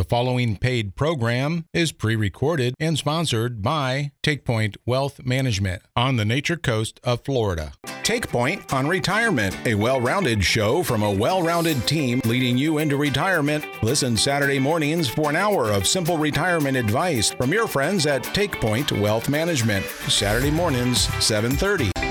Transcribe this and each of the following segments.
The following paid program is pre recorded and sponsored by TakePoint Wealth Management on the Nature Coast of Florida. TakePoint on Retirement, a well rounded show from a well rounded team leading you into retirement. Listen Saturday mornings for an hour of simple retirement advice from your friends at TakePoint Wealth Management. Saturday mornings, 730.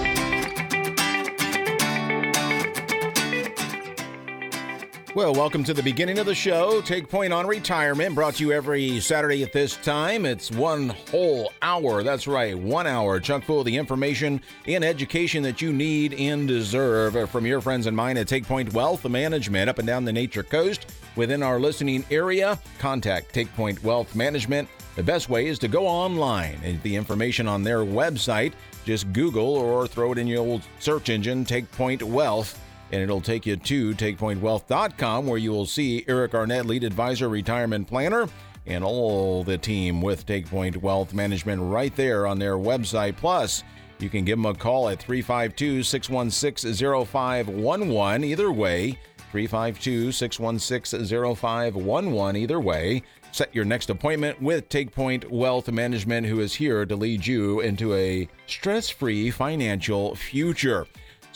Well, welcome to the beginning of the show. Take Point on Retirement, brought to you every Saturday at this time. It's one whole hour. That's right, one hour, Chunk full of the information and education that you need and deserve uh, from your friends and mine at Take Point Wealth Management up and down the Nature Coast. Within our listening area, contact Take Point Wealth Management. The best way is to go online and the information on their website. Just Google or throw it in your old search engine, Take Point Wealth and it'll take you to takepointwealth.com where you will see Eric Arnett, lead advisor, retirement planner, and all the team with TakePoint Wealth Management right there on their website. Plus, you can give them a call at 352 616 0511. Either way, 352 616 0511. Either way, set your next appointment with TakePoint Wealth Management, who is here to lead you into a stress free financial future.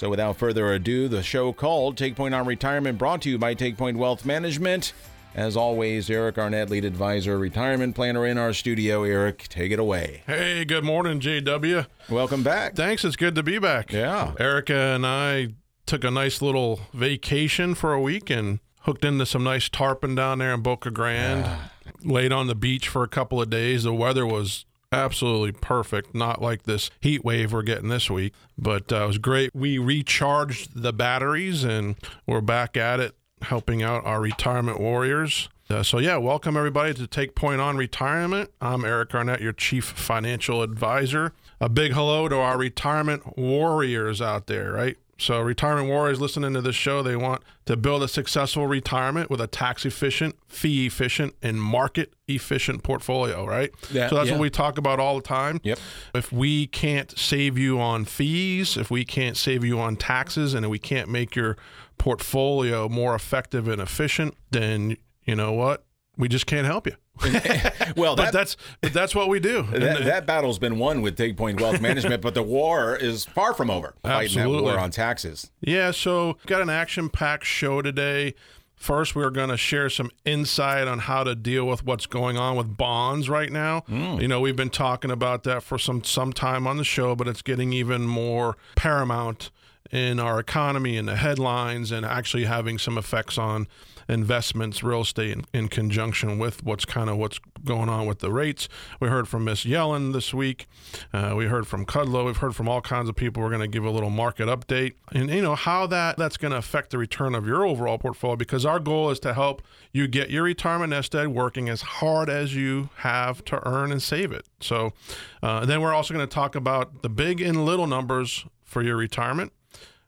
So, without further ado, the show called Take Point on Retirement, brought to you by Take Point Wealth Management. As always, Eric Arnett, lead advisor, retirement planner in our studio. Eric, take it away. Hey, good morning, JW. Welcome back. Thanks. It's good to be back. Yeah. Erica and I took a nice little vacation for a week and hooked into some nice tarpon down there in Boca Grande. Yeah. Laid on the beach for a couple of days. The weather was absolutely perfect. Not like this heat wave we're getting this week, but uh, it was great. We recharged the batteries and we're back at it, helping out our retirement warriors. Uh, so, yeah, welcome everybody to Take Point on Retirement. I'm Eric Arnett, your Chief Financial Advisor. A big hello to our retirement warriors out there, right? So, retirement warriors listening to this show, they want to build a successful retirement with a tax efficient, fee efficient, and market efficient portfolio, right? Yeah, so, that's yeah. what we talk about all the time. Yep. If we can't save you on fees, if we can't save you on taxes, and we can't make your portfolio more effective and efficient, then you know what? We just can't help you. well, that, but that's but that's what we do. That, that, battle's been won with Take Point Wealth Management, but the war is far from over. Absolutely. War on taxes. Yeah, so got an action-packed show today. First, we're going to share some insight on how to deal with what's going on with bonds right now. Mm. You know, we've been talking about that for some some time on the show, but it's getting even more paramount in our economy and the headlines and actually having some effects on investments, real estate, in, in conjunction with what's kind of what's going on with the rates. We heard from Miss Yellen this week. Uh, we heard from Kudlow. We've heard from all kinds of people. We're going to give a little market update and you know how that that's going to affect the return of your overall portfolio because our goal is to help you get your retirement nest egg working as hard as you have to earn and save it. So uh, then we're also going to talk about the big and little numbers for your retirement.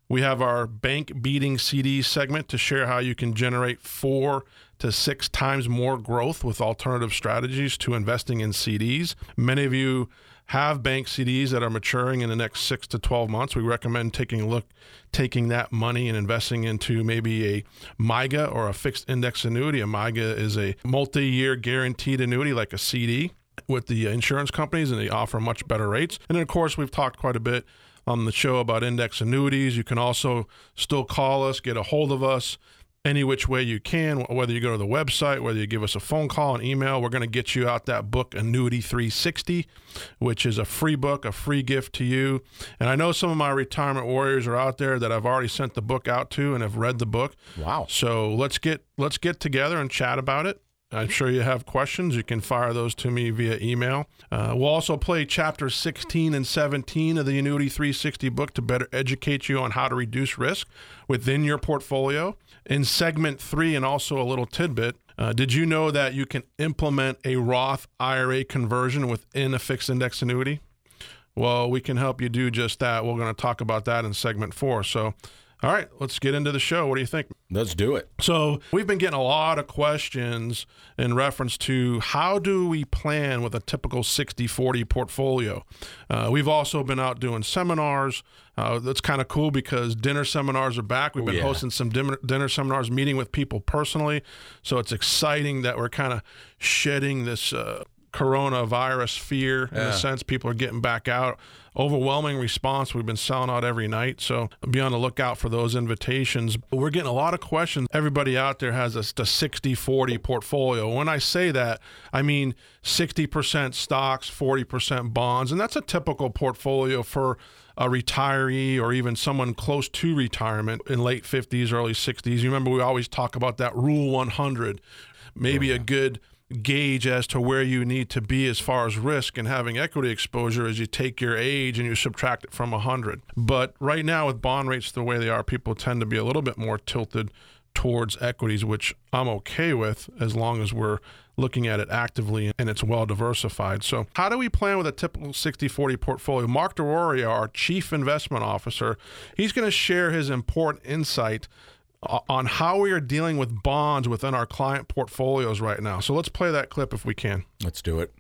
We have our bank beating CD segment to share how you can generate four to six times more growth with alternative strategies to investing in CDs. Many of you have bank CDs that are maturing in the next six to 12 months. We recommend taking a look, taking that money and investing into maybe a MYGA or a fixed index annuity. A MYGA is a multi year guaranteed annuity like a CD with the insurance companies, and they offer much better rates. And then, of course, we've talked quite a bit on the show about index annuities. You can also still call us, get a hold of us any which way you can, whether you go to the website, whether you give us a phone call, an email. We're going to get you out that book, Annuity 360, which is a free book, a free gift to you. And I know some of my retirement warriors are out there that I've already sent the book out to and have read the book. Wow. So let's get let's get together and chat about it. I'm sure you have questions. You can fire those to me via email. Uh, we'll also play chapter 16 and 17 of the Annuity 360 book to better educate you on how to reduce risk within your portfolio. In segment three, and also a little tidbit, uh, did you know that you can implement a Roth IRA conversion within a fixed index annuity? Well, we can help you do just that. We're going to talk about that in segment four. So, All right, let's get into the show. What do you think? Let's do it. So, we've been getting a lot of questions in reference to how do we plan with a typical 60 40 portfolio. Uh, we've also been out doing seminars. Uh, that's kind of cool because dinner seminars are back. We've been yeah. hosting some dinner, dinner seminars, meeting with people personally. So, it's exciting that we're kind of shedding this. Uh, coronavirus fear in Yeah. a sense. People are getting back out. Overwhelming response. We've been selling out every night. So be on the lookout for those invitations. We're getting a lot of questions. Everybody out there has a, a 60 40 portfolio. When I say that, I mean 60% stocks, 40% bonds. And that's a typical portfolio for a retiree or even someone close to retirement in late 50s, early 60s. You remember we always talk about that rule 100. Maybe oh, a good gauge as to where you need to be as far as risk and having equity exposure as you take your age and you subtract it from 100. But right now, with bond rates the way they are, people tend to be a little bit more tilted towards equities, which I'm okay with as long as we're looking at it actively and it's well diversified. So, how do we plan with a typical 60 40 portfolio? Mark DeRoria, our chief investment officer, he's going to share his important insight on how we are dealing with bonds within our client portfolios right now. So let's play that clip if we can. Let's do it.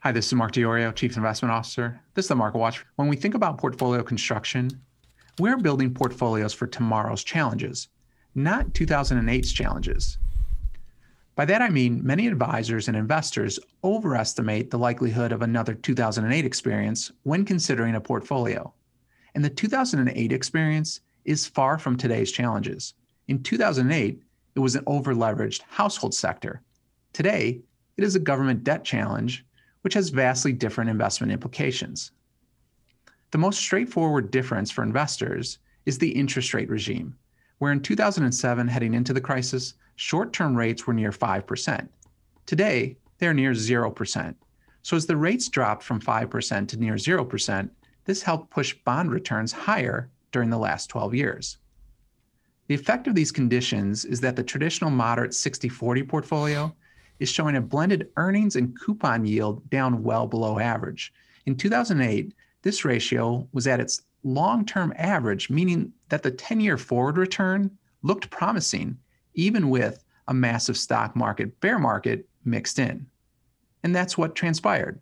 Hi, this is Mark Diorio, Chief Investment Officer. This is the Market Watch. When we think about portfolio construction, we're building portfolios for tomorrow's challenges, not 2008's challenges. By that I mean many advisors and investors overestimate the likelihood of another 2008 experience when considering a portfolio. And the 2008 experience is far from today's challenges. In 2008, it was an overleveraged household sector. Today, it is a government debt challenge, which has vastly different investment implications. The most straightforward difference for investors is the interest rate regime, where in 2007, heading into the crisis, short term rates were near 5%. Today, they're near 0%. So as the rates dropped from 5% to near 0%, this helped push bond returns higher during the last 12 years. The effect of these conditions is that the traditional moderate 60 40 portfolio is showing a blended earnings and coupon yield down well below average. In 2008, this ratio was at its long term average, meaning that the 10 year forward return looked promising, even with a massive stock market bear market mixed in. And that's what transpired.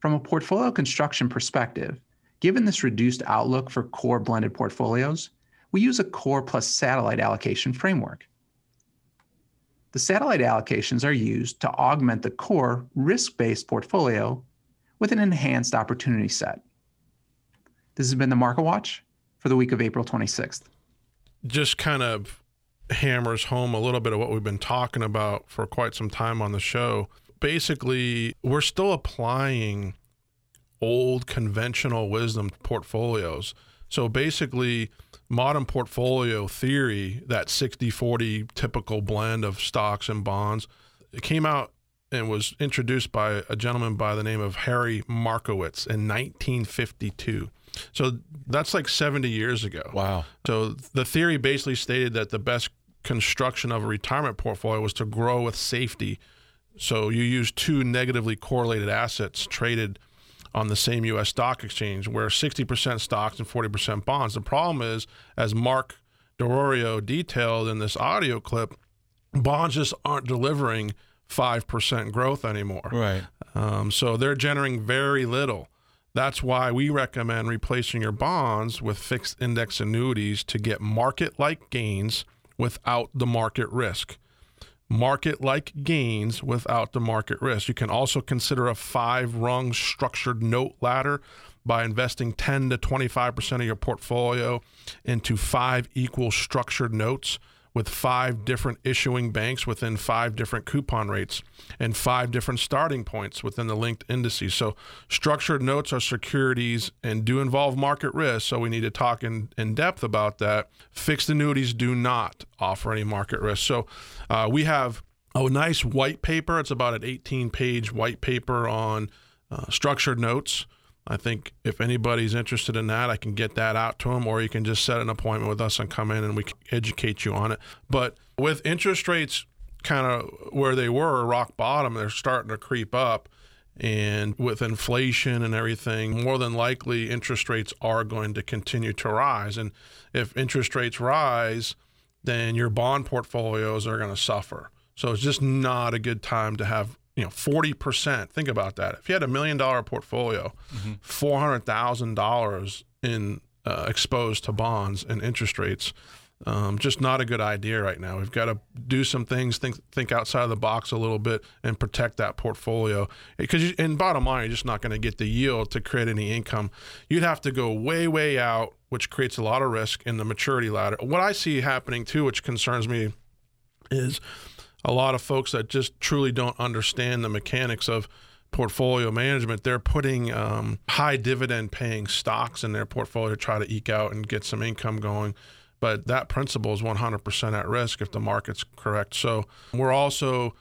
From a portfolio construction perspective, given this reduced outlook for core blended portfolios, we use a core plus satellite allocation framework. The satellite allocations are used to augment the core risk based portfolio with an enhanced opportunity set. This has been the Market Watch for the week of April 26th. Just kind of hammers home a little bit of what we've been talking about for quite some time on the show. Basically, we're still applying old conventional wisdom portfolios. So basically, modern portfolio theory, that 60 40 typical blend of stocks and bonds, it came out and was introduced by a gentleman by the name of Harry Markowitz in 1952. So that's like 70 years ago. Wow. So the theory basically stated that the best construction of a retirement portfolio was to grow with safety. So you use two negatively correlated assets traded on the same U.S. stock exchange, where 60% stocks and 40% bonds. The problem is, as Mark DeRorio detailed in this audio clip, bonds just aren't delivering 5% growth anymore. Right. Um, so they're generating very little. That's why we recommend replacing your bonds with fixed index annuities to get market like gains without the market risk. Market like gains without the market risk. You can also consider a five rung structured note ladder by investing 10 to 25% of your portfolio into five equal structured notes with five different issuing banks within five different coupon rates and five different starting points within the linked indices. So, structured notes are securities and do involve market risk. So, we need to talk in, in depth about that. Fixed annuities do not offer any market risk. So, uh, we have a nice white paper. It's about an 18 page white paper on uh, structured notes. I think if anybody's interested in that, I can get that out to them, or you can just set an appointment with us and come in and we can educate you on it. But with interest rates kind of where they were, rock bottom, they're starting to creep up. And with inflation and everything, more than likely interest rates are going to continue to rise. And if interest rates rise, then your bond portfolios are going to suffer. So it's just not a good time to have you know 40% think about that if you had a million dollar portfolio mm-hmm. $400000 in uh, exposed to bonds and interest rates um, just not a good idea right now. We've got to do some things, think think outside of the box a little bit, and protect that portfolio. Because in bottom line, you're just not going to get the yield to create any income. You'd have to go way way out, which creates a lot of risk in the maturity ladder. What I see happening too, which concerns me, is a lot of folks that just truly don't understand the mechanics of portfolio management. They're putting um, high dividend paying stocks in their portfolio to try to eke out and get some income going. But that principle is 100% at risk if the market's correct. So we're also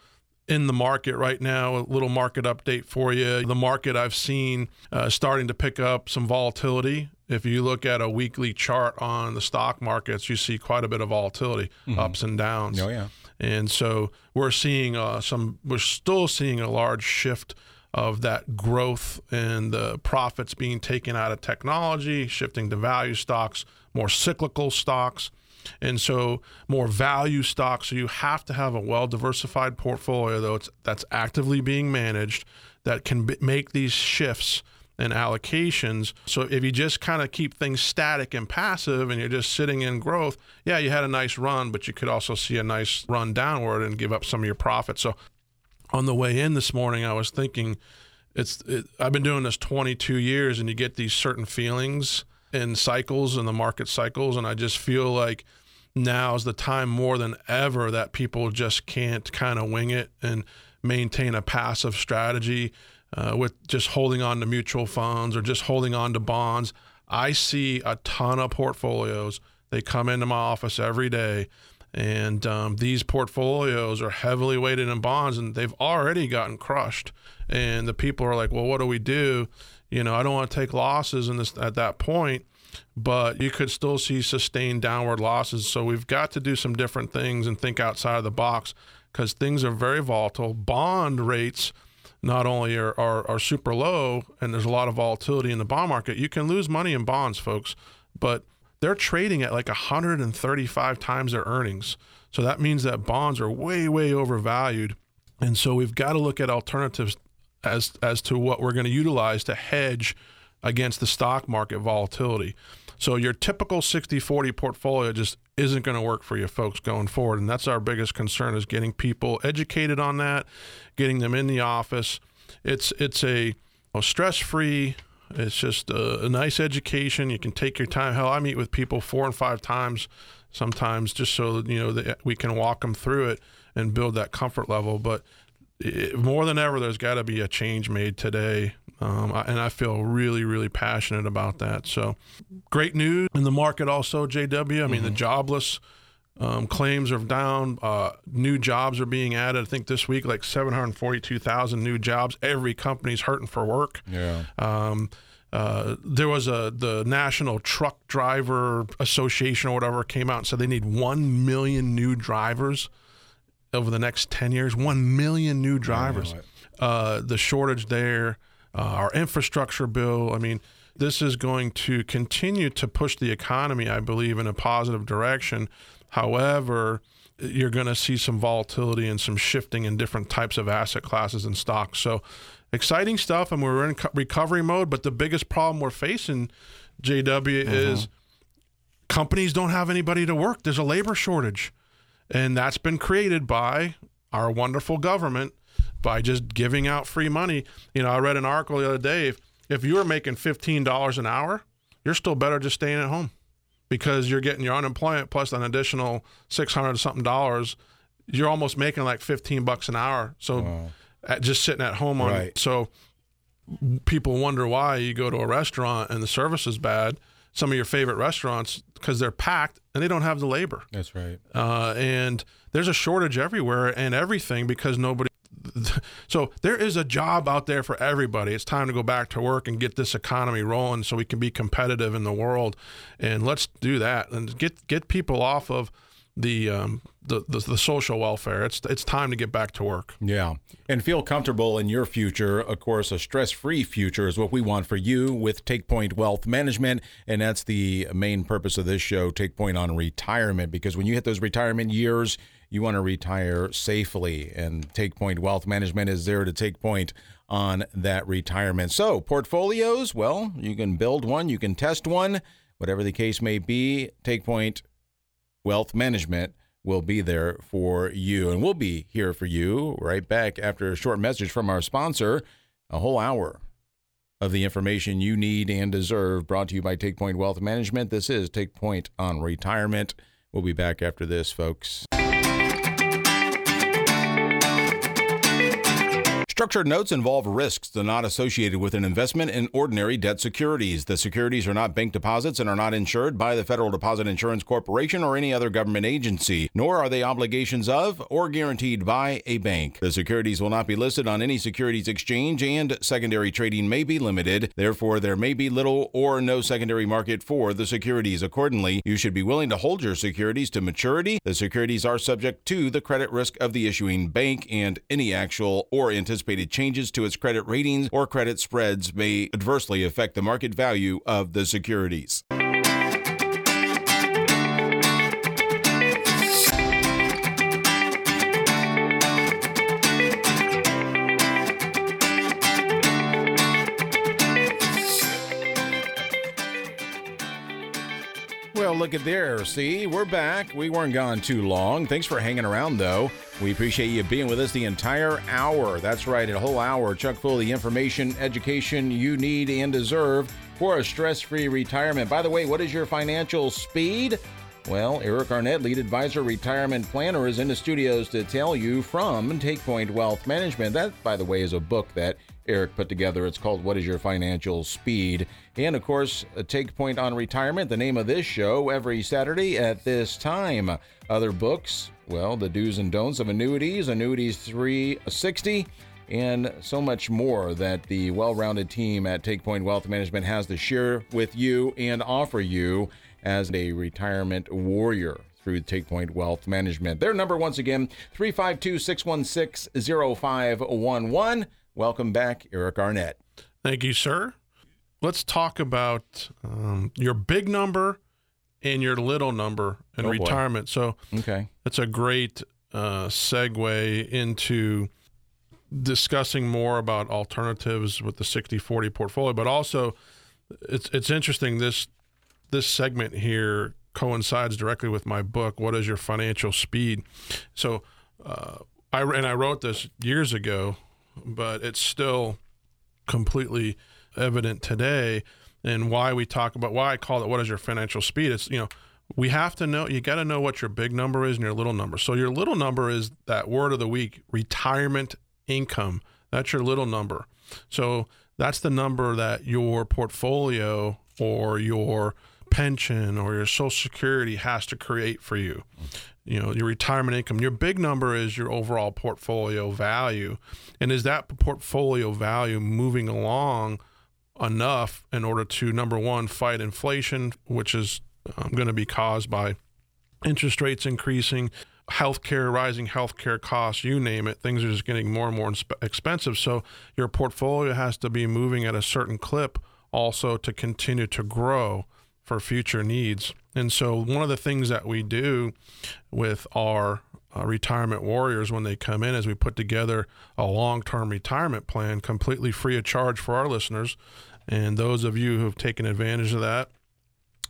in the market right now. A little market update for you. The market I've seen uh, starting to pick up some volatility. If you look at a weekly chart on the stock markets, you see quite a bit of volatility, mm-hmm. ups and downs. Oh yeah. And so we're seeing uh, some, we're still seeing a large shift of that growth and the profits being taken out of technology, shifting to value stocks, more cyclical stocks. And so more value stocks. So you have to have a well diversified portfolio, though, that's actively being managed that can b- make these shifts and allocations. So if you just kind of keep things static and passive and you're just sitting in growth, yeah, you had a nice run, but you could also see a nice run downward and give up some of your profits. So on the way in this morning, I was thinking, it's it, I've been doing this 22 years, and you get these certain feelings in cycles and the market cycles, and I just feel like now is the time more than ever that people just can't kind of wing it and maintain a passive strategy uh, with just holding on to mutual funds or just holding on to bonds. I see a ton of portfolios. They come into my office every day, and um, these portfolios are heavily weighted in bonds, and they've already gotten crushed. And the people are like, "Well, what do we do?" You know, I don't want to take losses in this at that point, but you could still see sustained downward losses. So we've got to do some different things and think outside of the box because things are very volatile. Bond rates not only are, are, are super low and there's a lot of volatility in the bond market, you can lose money in bonds, folks, but they're trading at like 135 times their earnings. So that means that bonds are way, way overvalued. And so we've got to look at alternatives as as to what we're going to utilize to hedge against the stock market volatility. So your typical 60-40 portfolio just isn't going to work for you folks going forward. And that's our biggest concern is getting people educated on that, getting them in the office. It's it's a, a stress-free it's just a, a, nice education. You can take your time. Hell, I meet with people four and five times sometimes just so you know that we can walk them through it and build that comfort level. But it, more than ever, there's got to be a change made today. Um, and I feel really, really passionate about that. So, great news in the market also, JW. I mean, mm-hmm. the jobless um, claims are down. Uh, new jobs are being added. I think this week, like 742,000 new jobs. Every company's hurting for work. Yeah. Um, uh, there was a the National Truck Driver Association or whatever came out and said they need one million new drivers over the next 10 years. One million new drivers. Uh, the shortage there, uh, our infrastructure bill. I mean, this is going to continue to push the economy, I believe, in a positive direction. However, you're going to see some volatility and some shifting in different types of asset classes and stocks. So, exciting stuff, and we're in recovery mode. But the biggest problem we're facing, JW, mm-hmm. is companies don't have anybody to work. There's a labor shortage, and that's been created by our wonderful government by just giving out free money. You know, I read an article the other day. If, if you were making fifteen dollars an hour, you're still better just staying at home because you're getting your unemployment plus an additional six hundred something dollars. You're almost making like fifteen bucks an hour. So wow. at, just sitting at home on right. so people wonder why you go to a restaurant and the service is bad. Some of your favorite restaurants because they're packed and they don't have the labor. That's right. Uh, and there's a shortage everywhere and everything because nobody so there is a job out there for everybody. It's time to go back to work and get this economy rolling so we can be competitive in the world. And let's do that and get get people off of the, um, the, the the social welfare. It's it's time to get back to work. Yeah, and feel comfortable in your future. Of course, a stress-free future is what we want for you with Take Point Wealth Management, and that's the main purpose of this show. Take Point on retirement, because when you hit those retirement years, you want to retire safely, and Take Point Wealth Management is there to take point on that retirement. So, portfolios, well, you can build one, you can test one, whatever the case may be. Take Point Wealth Management will be there for you. And we'll be here for you right back after a short message from our sponsor, a whole hour of the information you need and deserve, brought to you by Take Point Wealth Management. This is Take Point on Retirement. We'll be back after this, folks. Structured notes involve risks that are not associated with an investment in ordinary debt securities. The securities are not bank deposits and are not insured by the Federal Deposit Insurance Corporation or any other government agency, nor are they obligations of or guaranteed by a bank. The securities will not be listed on any securities exchange and secondary trading may be limited. Therefore, there may be little or no secondary market for the securities. Accordingly, you should be willing to hold your securities to maturity. The securities are subject to the credit risk of the issuing bank and any actual or anticipated anticipated changes to its credit ratings or credit spreads may adversely affect the market value of the securities. Look at there. See, we're back. We weren't gone too long. Thanks for hanging around, though. We appreciate you being with us the entire hour. That's right, a whole hour, chuck full of the information, education you need and deserve for a stress free retirement. By the way, what is your financial speed? Well, Eric Arnett, lead advisor, retirement planner, is in the studios to tell you from Take Point Wealth Management. That, by the way, is a book that Eric put together. It's called What is Your Financial Speed? And of course, a Take Point on Retirement, the name of this show, every Saturday at this time. Other books, well, the do's and don'ts of annuities, Annuities 360, and so much more that the well rounded team at Take Point Wealth Management has to share with you and offer you as a retirement warrior through Take Point Wealth Management. Their number, once again, 352 616 0511. Welcome back, Eric Arnett. Thank you, sir. Let's talk about um, your big number and your little number in Oh, boy. retirement. So Okay. that's a great uh, segue into discussing more about alternatives with the 60-40 portfolio, but also it's it's interesting this this segment here coincides directly with my book. What is your financial speed? So uh, I and I wrote this years ago, but it's still completely evident today. And why we talk about why I call it what is your financial speed? It's you know we have to know you got to know what your big number is and your little number. So your little number is that word of the week, retirement income. That's your little number. So that's the number that your portfolio or your pension or your social security has to create for you. You know, your retirement income. Your big number is your overall portfolio value. And is that portfolio value moving along enough in order to number one fight inflation, which is um, going to be caused by interest rates increasing, healthcare rising, healthcare costs, you name it. Things are just getting more and more expensive. So your portfolio has to be moving at a certain clip also to continue to grow for future needs. And so one of the things that we do with our uh, retirement warriors when they come in is we put together a long-term retirement plan completely free of charge for our listeners. And those of you who have taken advantage of that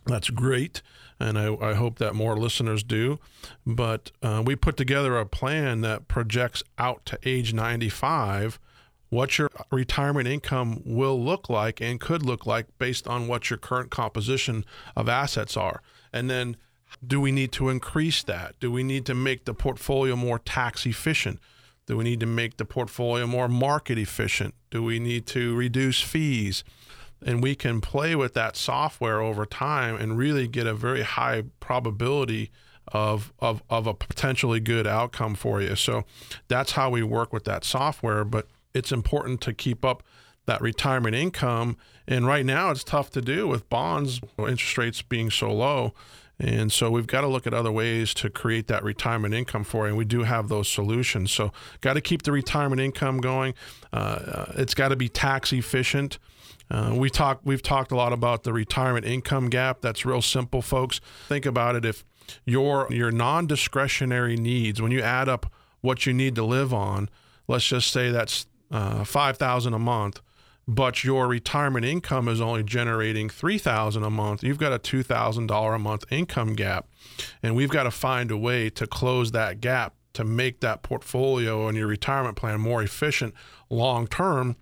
that's great. And I, I hope that more listeners do. But uh, we put together a plan that projects out to age 95 what your retirement income will look like and could look like based on what your current composition of assets are and then do we need to increase that? Do we need to make the portfolio more tax efficient? Do we need to make the portfolio more market efficient? Do we need to reduce fees? And we can play with that software over time and really get a very high probability of, of, of a potentially good outcome for you. So that's how we work with that software. But it's important to keep up that retirement income. And right now, it's tough to do with bonds, interest rates being so low. And so we've got to look at other ways to create that retirement income for you. And we do have those solutions. So got to keep the retirement income going. Uh, it's got to be tax efficient. Uh, we talk, we've talked a lot about the retirement income gap. That's real simple, folks. Think about it. If your your non-discretionary needs, when you add up what you need to live on, let's just say that's uh, five thousand a month but your retirement income is only generating 3000 a month you've got a $2000 a month income gap. And we've got to find a way to close that gap to make that portfolio and your retirement plan more efficient long term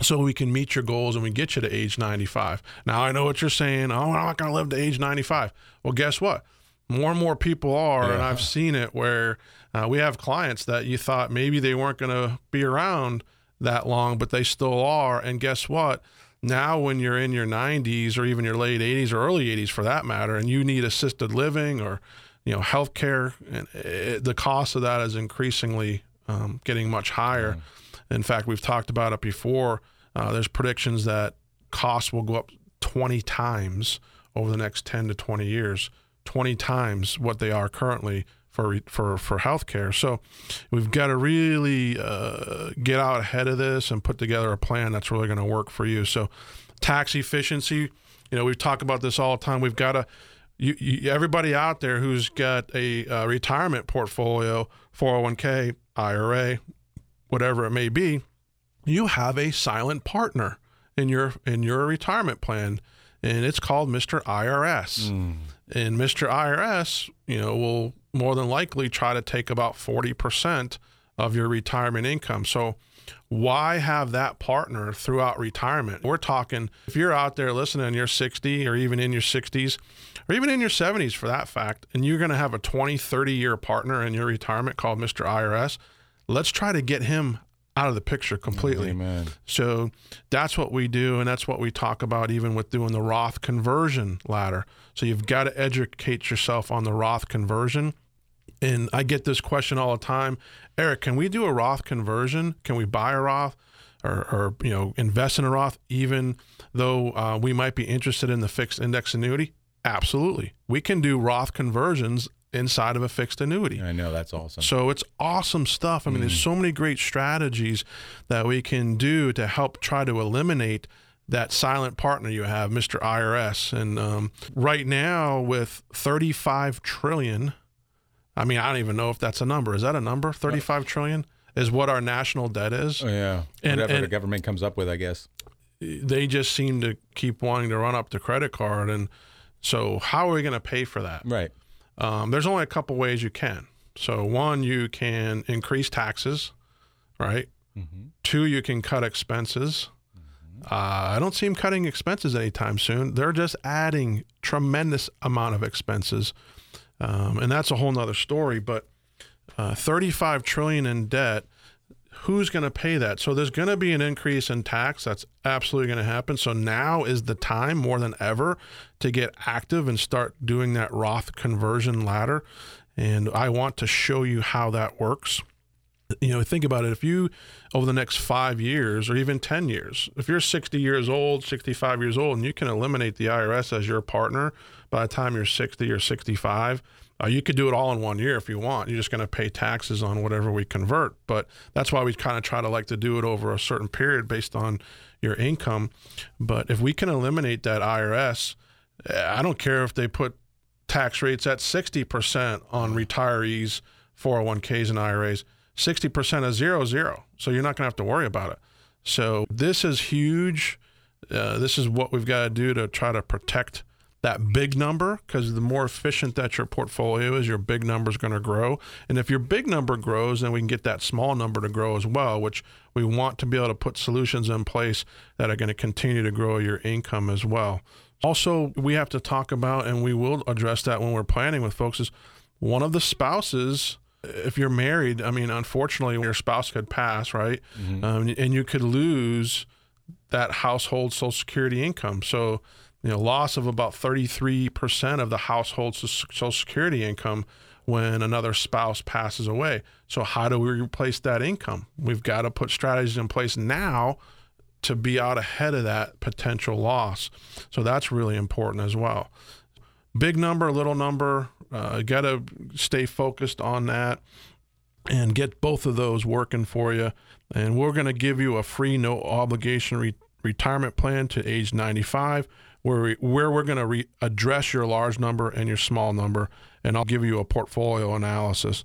so we can meet your goals and we get you to age 95 now i know what you're saying oh i'm not going to live to age 95 well guess what? More and more people are yeah. and i've seen it where uh, we have clients that you thought maybe they weren't going to be around that long, but they still are. And guess what? Now, when you're in your 90s or even your late 80s or early 80s for that matter, and you need assisted living or you know healthcare, and it, the cost of that is increasingly um, getting much higher. Mm. In fact, we've talked about it before. Uh, there's predictions that costs will go up 20 times over the next 10 to 20 years, 20 times what they are currently for for for healthcare. So we've got to really uh, get out ahead of this and put together a plan that's really going to work for you. So tax efficiency, you know, we talk about this all the time. We've got to you, you, everybody out there who's got a, a retirement portfolio, 401k, IRA, whatever it may be, you have a silent partner in your in your retirement plan and it's called Mr. IRS. Mm. And Mr. IRS, you know, will more than likely try to take about 40% of your retirement income. So, why have that partner throughout retirement? We're talking if you're out there listening, you're 60 or even in your 60s or even in your 70s for that fact, and you're going to have a 20, 30 year partner in your retirement called Mr. IRS, let's try to get him out of the picture completely. Amen. So that's what we do, and that's what we talk about even with doing the Roth conversion ladder. So you've got to educate yourself on the Roth conversion. And I get this question all the time Eric, can we do a Roth conversion? Can we buy a Roth? Or, or you know, invest in a Roth, even though uh, we might be interested in the fixed index annuity. Absolutely, we can do Roth conversions inside of a fixed annuity. I know that's awesome. So it's awesome stuff. I mean, mm. there's so many great strategies that we can do to help try to eliminate that silent partner you have, Mr. IRS. And um, right now, with 35 trillion I mean, I don't even know if that's a number. Is that a number? Thirty-five trillion is what our national debt is. Oh, yeah, and, whatever and the government comes up with, I guess. They just seem to keep wanting to run up the credit card, and so how are we going to pay for that? Right. Um, there's only a couple ways you can. So one, you can increase taxes, right? Mm-hmm. Two, you can cut expenses. Mm-hmm. Uh, I don't see them cutting expenses anytime soon. They're just adding tremendous amount of expenses um, and that's a whole nother story. But uh, 35 trillion in debt. Who's going to pay that? So there's going to be an increase in tax. That's absolutely going to happen. So now is the time more than ever to get active and start doing that Roth conversion ladder. And I want to show you how that works you know, think about it. If you, over the next five years or even 10 years, if you're 60 years old, 65 years old, and you can eliminate the IRS as your partner by the time you're 60 or 65, uh, you could do it all in one year if you want. You're just going to pay taxes on whatever we convert. But that's why we kind of try to like to do it over a certain period based on your income. But if we can eliminate that IRS, I don't care if they put tax rates at 60% on retirees, 401ks, and IRAs 60% of zero, zero. So you're not going to have to worry about it. So this is huge. Uh, this is what we've got to do to try to protect that big number because the more efficient that your portfolio is, your big number is going to grow. And if your big number grows, then we can get that small number to grow as well, which we want to be able to put solutions in place that are going to continue to grow your income as well. Also, we have to talk about, and we will address that when we're planning with folks, is one of the spouses if you're married, I mean, unfortunately, your spouse could pass, right? Mm-hmm. Um, and you could lose that household Social Security income. So, you know, loss of about 33% of the household's Social Security income when another spouse passes away. So, how do we replace that income? We've got to put strategies in place now to be out ahead of that potential loss. So, that's really important as well. big number, little number. Uh, Got to stay focused on that and get both of those working for you. And we're going to give you a free, no obligation re- retirement plan to age 95, where we, where we're going to re- address your large number and your small number, and I'll give you a portfolio analysis.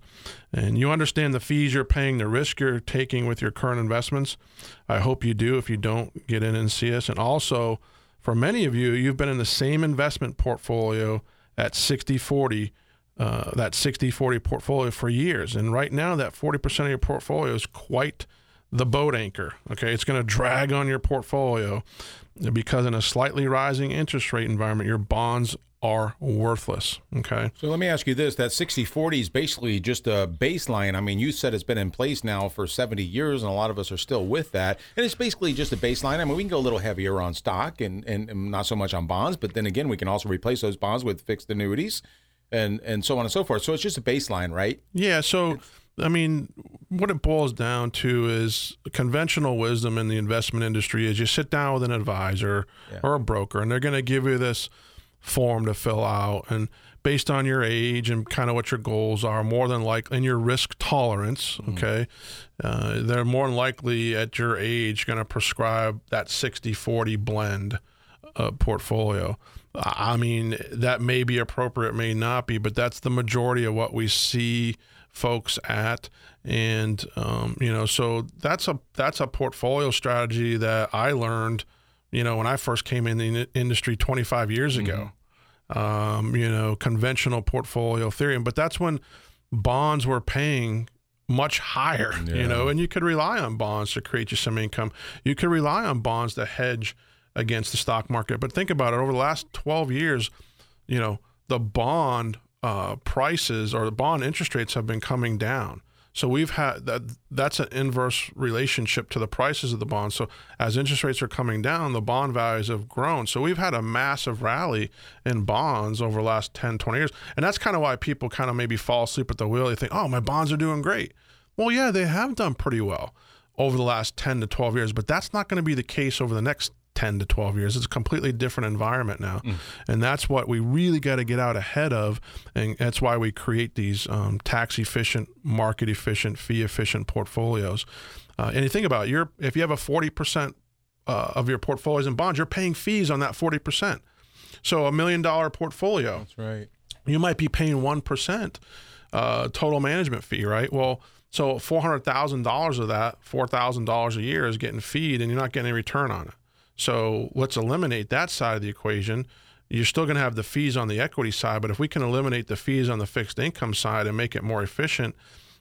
And you understand the fees you're paying, the risk you're taking with your current investments. I hope you do. If you don't, get in and see us. And also, for many of you, you've been in the same investment portfolio at 60 40 uh, that 60 40 portfolio for years. And right now, that 40% of your portfolio is quite the boat anchor. Okay. It's going to drag on your portfolio because in a slightly rising interest rate environment, your bonds are worthless. Okay. So let me ask you this that 60 40 is basically just a baseline. I mean, you said it's been in place now for 70 years, and a lot of us are still with that. And it's basically just a baseline. I mean, we can go a little heavier on stock and, and, and not so much on bonds, but then again, we can also replace those bonds with fixed annuities and and so on and so forth. So it's just a baseline, right? Yeah. So I mean, what it boils down to is conventional wisdom in the investment industry is you sit down with an advisor yeah. or a broker, and they're going to give you this form to fill out, and based on your age and kind of what your goals are, more than likely, and your risk tolerance, mm-hmm. okay, uh, they're more than likely at your age going to prescribe that 60 40 blend uh, portfolio. I mean, that may be appropriate, may not be, but that's the majority of what we see folks at. And um, you know, so that's a that's a portfolio strategy that I learned, you know, when I first came in the industry 25 years ago. Mm-hmm. Um, you know, conventional portfolio theory, but that's when bonds were paying much higher, yeah. you know, and you could rely on bonds to create you some income. You could rely on bonds to hedge against the stock market. But think about it over the last 12 years, you know, the bond uh, prices or the bond interest rates have been coming down. So we've had that that's an inverse relationship to the prices of the bonds. So as interest rates are coming down, the bond values have grown. So we've had a massive rally in bonds over the last 10, 20 years. And that's kind of why people kind of maybe fall asleep at the wheel. They think, "Oh, my bonds are doing great." Well, yeah, they have done pretty well over the last 10 to 12 years, but that's not going to be the case over the next 10 to 12 years. It's a completely different environment now. Mm. And that's what we really got to get out ahead of. And that's why we create these um, tax efficient, market efficient, fee efficient portfolios. Uh, and you think about it, you're, if you have a 40% uh, of your portfolios in bonds, you're paying fees on that 40%. So a million dollar portfolio. That's right. You might be paying 1% uh, total management fee, right? Well, so $400,000 of that, $4,000 a year is getting feed and you're not getting any return on it. So let's eliminate that side of the equation. You're still going to have the fees on the equity side, but if we can eliminate the fees on the fixed income side and make it more efficient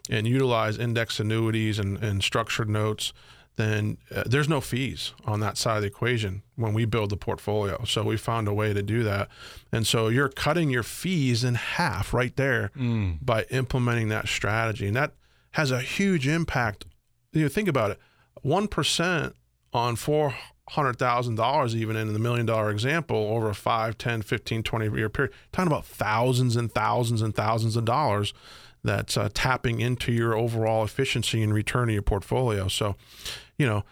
and utilize index annuities and, and structured notes, then uh, there's no fees on that side of the equation when we build the portfolio. So we found a way to do that. And so you're cutting your fees in half right there mm. by implementing that strategy. And that has a huge impact. You know, think about it 1% on four hundred thousand dollars even in the million dollar example over a 5 10 15 20 year period. Talking about thousands and thousands and thousands of dollars that's uh, tapping into your overall efficiency and return of your portfolio. So you know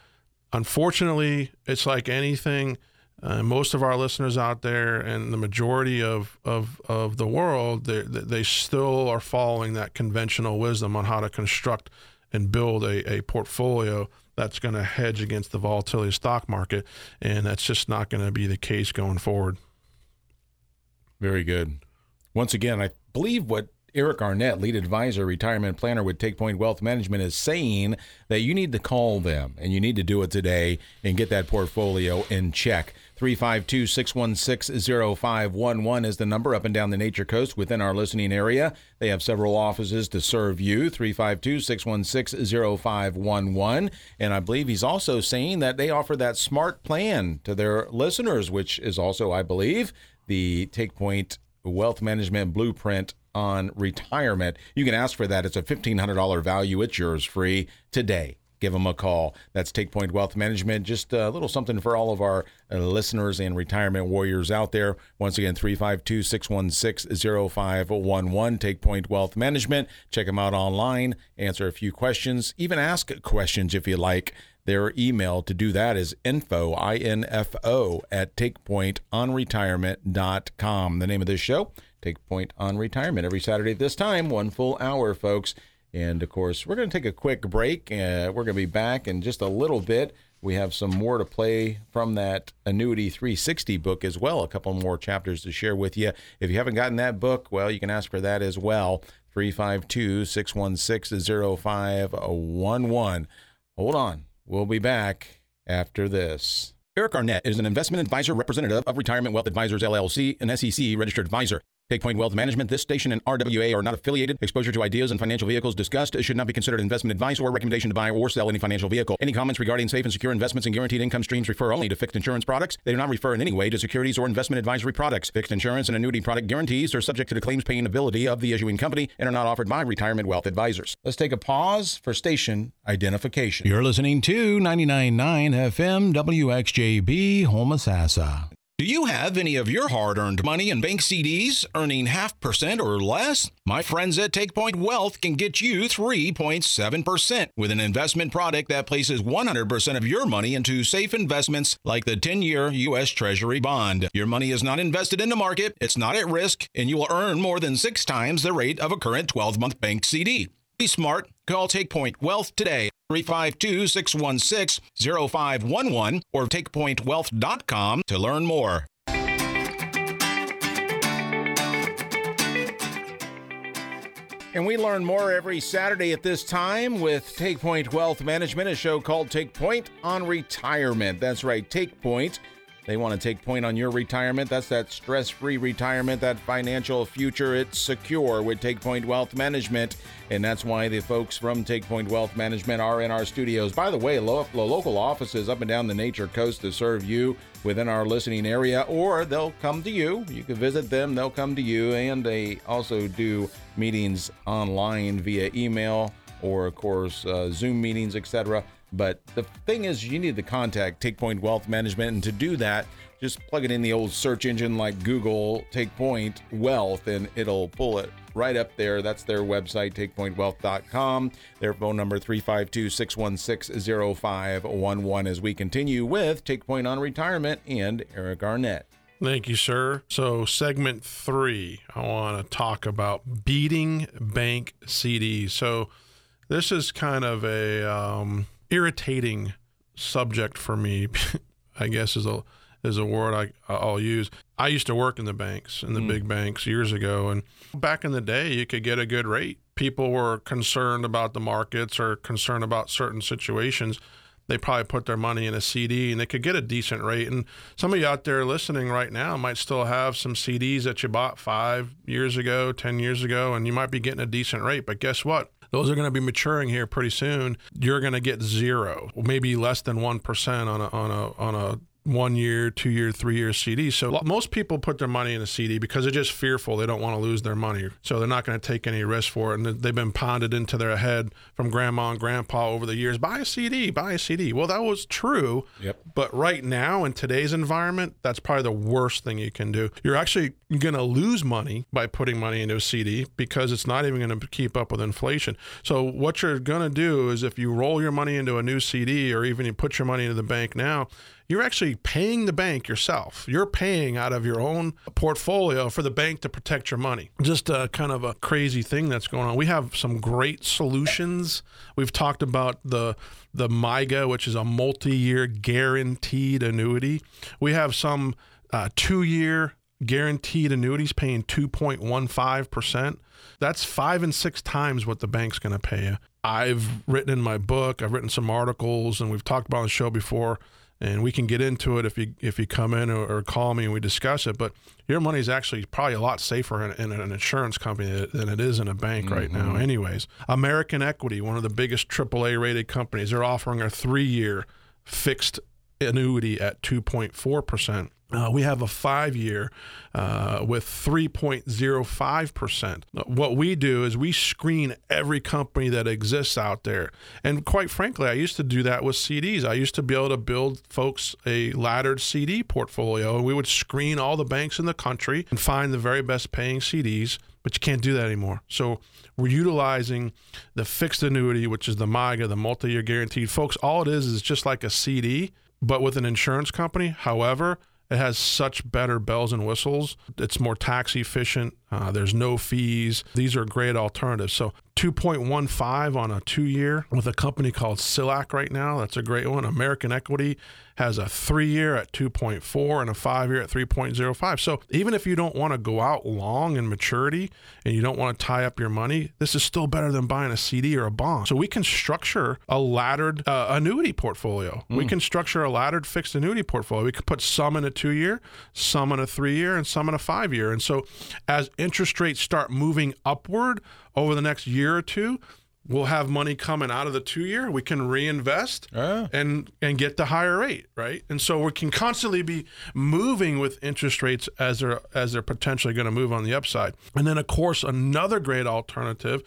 unfortunately it's like anything uh, most of our listeners out there and the majority of, of, of the world they, they still are following that conventional wisdom on how to construct and build a, a portfolio that's going to hedge against the volatility of the stock market, and that's just not going to be the case going forward. Very good. Once again, I believe what Eric Arnett, lead advisor, retirement planner with Take Point Wealth Management, is saying that you need to call them and you need to do it today and get that portfolio in check. 352 616 0511 is the number up and down the Nature Coast within our listening area. They have several offices to serve you 352 616 0511. And I believe he's also saying that they offer that smart plan to their listeners, which is also, I believe, the Take Point Wealth Management Blueprint on retirement. You can ask for that. It's a $1,500 value. It's yours free today. Give them a call. That's Take Point Wealth Management. Just a little something for all of our uh, listeners and retirement warriors out there. Once again, 352 616 0511. Take Point Wealth Management. Check them out online. Answer a few questions. Even ask questions if you like. Their email to do that is info, I-N-F-O, at takepointonretirement.com. The name of this show, Take Point on Retirement, every Saturday at this time, one full hour, folks. And of course, we're going to take a quick break. Uh, we're going to be back in just a little bit. We have some more to play from that Annuity 360 book as well, a couple more chapters to share with you. If you haven't gotten that book, well, you can ask for that as well. 352 616 0511. Hold on. We'll be back after this. Eric Arnett is an investment advisor representative of Retirement Wealth Advisors LLC, an SEC registered advisor. Take Point Wealth Management, this station and RWA are not affiliated. Exposure to ideas and financial vehicles discussed should not be considered investment advice or recommendation to buy or sell any financial vehicle. Any comments regarding safe and secure investments and guaranteed income streams refer only to fixed insurance products. They do not refer in any way to securities or investment advisory products. Fixed insurance and annuity product guarantees are subject to the claims paying ability of the issuing company and are not offered by Retirement Wealth Advisors. Let's take a pause for station identification. You're listening to 99.9 FM WXJB Homosassa. Do you have any of your hard earned money in bank CDs earning half percent or less? My friends at TakePoint Wealth can get you 3.7% with an investment product that places 100% of your money into safe investments like the 10 year U.S. Treasury bond. Your money is not invested in the market, it's not at risk, and you will earn more than six times the rate of a current 12 month bank CD. Be smart. Call TakePoint Wealth today. 352 616 0511 or takepointwealth.com to learn more. And we learn more every Saturday at this time with Take Point Wealth Management, a show called Take Point on Retirement. That's right, Take Point. They want to take point on your retirement. That's that stress free retirement, that financial future. It's secure with Take Point Wealth Management. And that's why the folks from Take Point Wealth Management are in our studios. By the way, lo- local offices up and down the Nature Coast to serve you within our listening area, or they'll come to you. You can visit them, they'll come to you. And they also do meetings online via email or, of course, uh, Zoom meetings, etc. But the thing is, you need to contact Take Point Wealth Management, and to do that, just plug it in the old search engine like Google Take Point Wealth, and it'll pull it right up there. That's their website, takepointwealth.com. Their phone number 352-616-0511 as we continue with Take Point on Retirement and Eric Arnett. Thank you, sir. So, segment three, I want to talk about beating bank CDs. So, this is kind of a um, irritating subject for me. I guess is a is a word I I'll use. I used to work in the banks in the mm. big banks years ago, and back in the day, you could get a good rate. People were concerned about the markets or concerned about certain situations. They probably put their money in a CD and they could get a decent rate. And some of you out there listening right now might still have some CDs that you bought five years ago, 10 years ago, and you might be getting a decent rate. But guess what? Those are going to be maturing here pretty soon. You're going to get zero, maybe less than one percent on a on a on a one year, two year, three year CD. So most people put their money in a CD because they're just fearful. They don't want to lose their money. So they're not going to take any risk for it. And they've been pounded into their head from grandma and grandpa over the years buy a CD, buy a CD. Well, that was true. Yep. But right now, in today's environment, that's probably the worst thing you can do. You're actually going to lose money by putting money into a CD because it's not even going to keep up with inflation. So what you're going to do is if you roll your money into a new CD or even you put your money into the bank now, you're actually paying the bank yourself. You're paying out of your own portfolio for the bank to protect your money. Just a kind of a crazy thing that's going on. We have some great solutions. We've talked about the the MYGA, which is a multi-year guaranteed annuity. We have some uh, two-year guaranteed annuities paying 2.15%. That's five and six times what the bank's going to pay you. I've written in my book, I've written some articles, and we've talked about on the show before and we can get into it if you if you come in or, or call me and we discuss it. But your money is actually probably a lot safer in, in an insurance company than it is in a bank mm-hmm. right now. Mm-hmm. Anyways, American Equity, one of the biggest AAA rated companies, they're offering a three year fixed annuity at 2.4%. Uh, we have a five year uh, with 3.05%. What we do is we screen every company that exists out there. And quite frankly, I used to do that with CDs. I used to be able to build folks a laddered CD portfolio, and we would screen all the banks in the country and find the very best paying CDs. But you can't do that anymore. So we're utilizing the fixed annuity, which is the MYGA, the multi year guaranteed. Folks, all it is is just like a CD, but with an insurance company. However, it has such better bells and whistles. It's more tax efficient. Uh, there's no fees. These are great alternatives. So 2.15 on a two year with a company called Silac right now. That's a great one. American Equity has a three year at 2.4 and a five year at 3.05. So even if you don't want to go out long in maturity and you don't want to tie up your money, this is still better than buying a CD or a bond. So we can structure a laddered uh, annuity portfolio. Mm. We can structure a laddered fixed annuity portfolio. We could put some in a two year, some in a three year, and some in a five year. And so as interest rates start moving upward over the next year or two, we'll have money coming out of the two year. We can reinvest ah. and and get the higher rate, right? And so we can constantly be moving with interest rates as they're as they're potentially going to move on the upside. And then of course another great alternative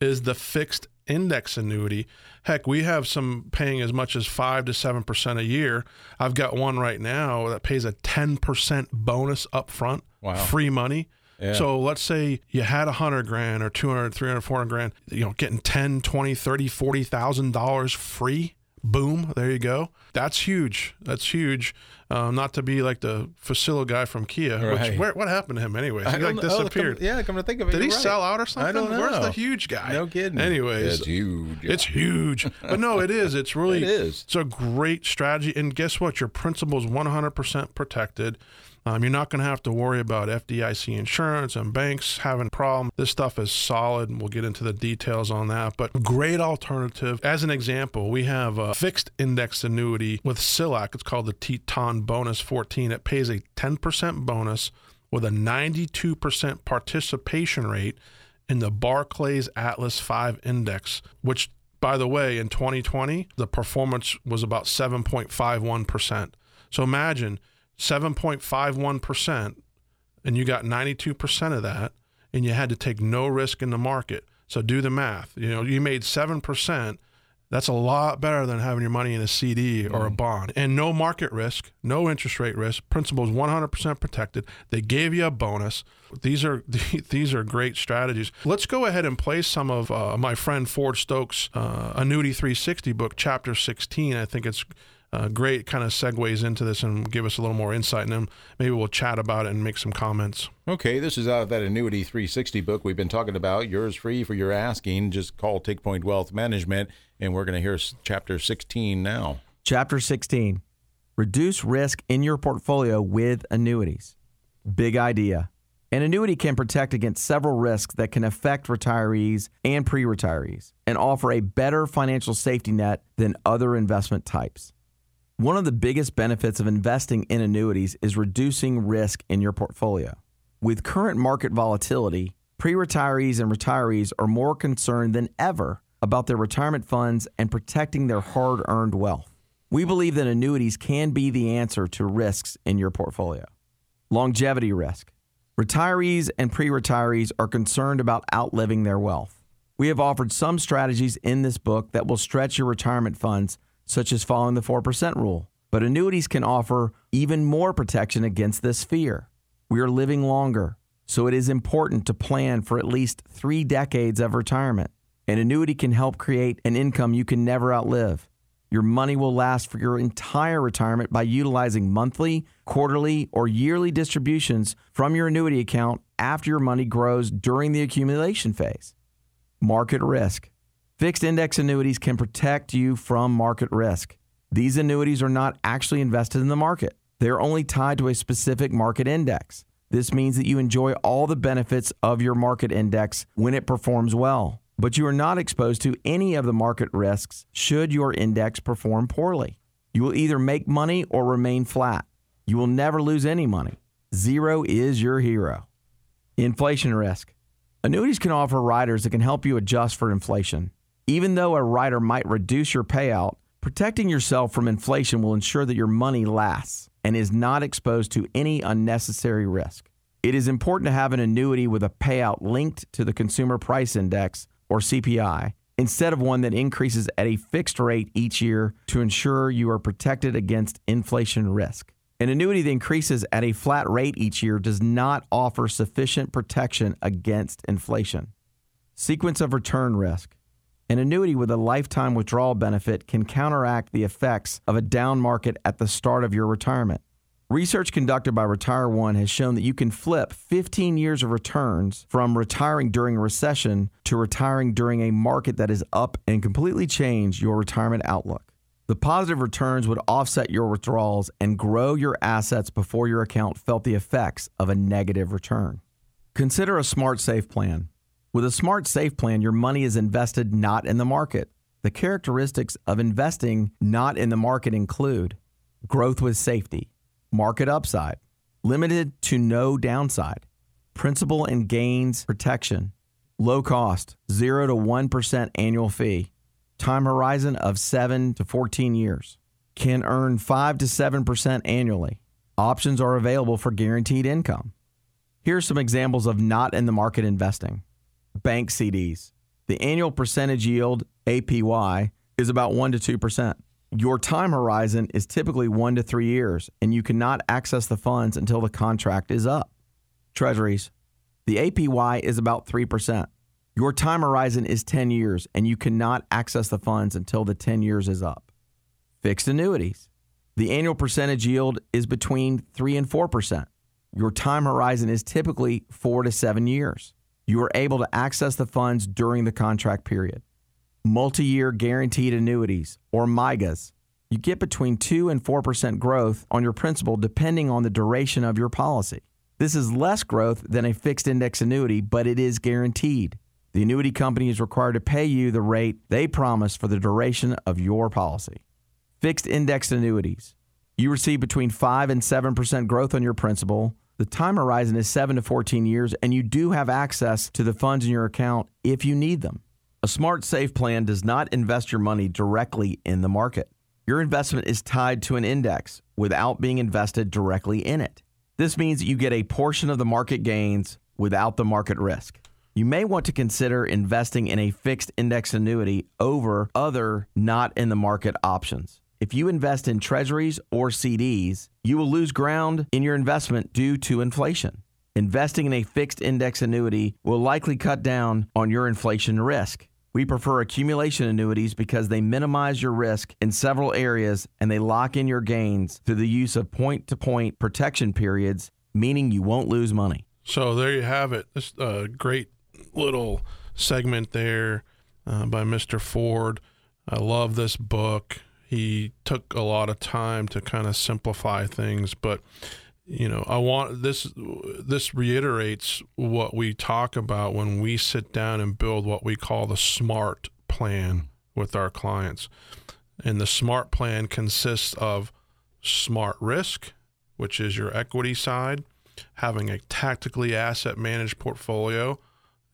is the fixed index annuity. Heck, we have some paying as much as five to seven percent a year. I've got one right now that pays a ten percent bonus up front, wow. free money. Yeah. So let's say you had a hundred grand or 200, 300, 400 grand, you know, getting 10, 20, 30, 40,000 dollars free. Boom. There you go. That's huge. That's huge. Um, not to be like the Facilo guy from Kia. Right. Which, where, what happened to him anyway? He like disappeared. Oh, come, yeah, come to think of it. Did he right. sell out or something? I don't know. Where's the huge guy? No kidding. Anyways, it's huge. It's huge. but no, it is. It's really. it is. It's a great strategy. And guess what? Your principal is 100% protected. Um, you're not going to have to worry about FDIC insurance and banks having problems. This stuff is solid, and we'll get into the details on that. But great alternative. As an example, we have a fixed index annuity with Silac. It's called the Teton Bonus 14. It pays a 10% bonus with a 92% participation rate in the Barclays Atlas 5 Index, which by the way, in 2020, the performance was about 7.51%. So imagine 7.51%, and you got 92% of that, and you had to take no risk in the market. So do the math. You know, you made 7%. That's a lot better than having your money in a CD or a mm. bond. And no market risk, no interest rate risk. Principal is 100% protected. They gave you a bonus. These are these are great strategies. Let's go ahead and play some of uh, my friend Ford Stokes' uh, Annuity 360 book, Chapter 16. I think it's uh, great kind of segues into this and give us a little more insight. And then maybe we'll chat about it and make some comments. Okay, this is out of that Annuity 360 book we've been talking about. Yours free for your asking. Just call Take Point Wealth Management, and we're going to hear chapter 16 now. Chapter 16 Reduce risk in your portfolio with annuities. Big idea. An annuity can protect against several risks that can affect retirees and pre retirees and offer a better financial safety net than other investment types. One of the biggest benefits of investing in annuities is reducing risk in your portfolio. With current market volatility, pre retirees and retirees are more concerned than ever about their retirement funds and protecting their hard earned wealth. We believe that annuities can be the answer to risks in your portfolio. Longevity risk. Retirees and pre retirees are concerned about outliving their wealth. We have offered some strategies in this book that will stretch your retirement funds such as following the 4% rule. But annuities can offer even more protection against this fear. We are living longer, so it is important to plan for at least three decades of retirement. An annuity can help create an income you can never outlive. Your money will last for your entire retirement by utilizing monthly, quarterly, or yearly distributions from your annuity account after your money grows during the accumulation phase. Market risk. Fixed index annuities can protect you from market risk. These annuities are not actually invested in the market, they are only tied to a specific market index. This means that you enjoy all the benefits of your market index when it performs well, but you are not exposed to any of the market risks should your index perform poorly. You will either make money or remain flat. You will never lose any money. Zero is your hero. Inflation risk. Annuities can offer riders that can help you adjust for inflation. Even though a rider might reduce your payout, Protecting yourself from inflation will ensure that your money lasts and is not exposed to any unnecessary risk. It is important to have an annuity with a payout linked to the Consumer Price Index or CPI instead of one that increases at a fixed rate each year to ensure you are protected against inflation risk. An annuity that increases at a flat rate each year does not offer sufficient protection against inflation. Sequence of return risk. An annuity with a lifetime withdrawal benefit can counteract the effects of a down market at the start of your retirement. Research conducted by RetireOne has shown that you can flip 15 years of returns from retiring during a recession to retiring during a market that is up and completely change your retirement outlook. The positive returns would offset your withdrawals and grow your assets before your account felt the effects of a negative return. Consider a smart safe plan. With a smart safe plan, your money is invested not in the market. The characteristics of investing not in the market include growth with safety market upside, limited to no downside, principal and gains protection, low cost, 0 to 1% annual fee, time horizon of 7 to 14 years, can earn 5 to 7% annually. Options are available for guaranteed income. Here are some examples of not in the market investing. Bank CDs. The annual percentage yield, APY, is about 1 to 2%. Your time horizon is typically one to three years, and you cannot access the funds until the contract is up. Treasuries. The APY is about 3%. Your time horizon is 10 years, and you cannot access the funds until the 10 years is up. Fixed annuities. The annual percentage yield is between 3 and 4%. Your time horizon is typically 4 to 7 years. You are able to access the funds during the contract period multi year guaranteed annuities, or MYGAs, You get between 2 and 4% growth on your principal depending on the duration of your policy. This is less growth than a fixed index annuity, but it is guaranteed. The annuity company is required to pay you the rate they promise for the duration of your policy. Fixed index annuities. You receive between 5 and 7% growth on your principal. The time horizon is 7 to 14 years, and you do have access to the funds in your account if you need them. A smart safe plan does not invest your money directly in the market. Your investment is tied to an index without being invested directly in it. This means you get a portion of the market gains without the market risk. You may want to consider investing in a fixed index annuity over other not in the market options. If you invest in treasuries or CDs, you will lose ground in your investment due to inflation. Investing in a fixed index annuity will likely cut down on your inflation risk. We prefer accumulation annuities because they minimize your risk in several areas and they lock in your gains through the use of point to point protection periods, meaning you won't lose money. So there you have it. This uh, great little segment there uh, by Mr. Ford. I love this book. He took a lot of time to kind of simplify things, but you know i want this this reiterates what we talk about when we sit down and build what we call the smart plan with our clients. And the smart plan consists of smart risk which is your equity side having a tactically asset managed portfolio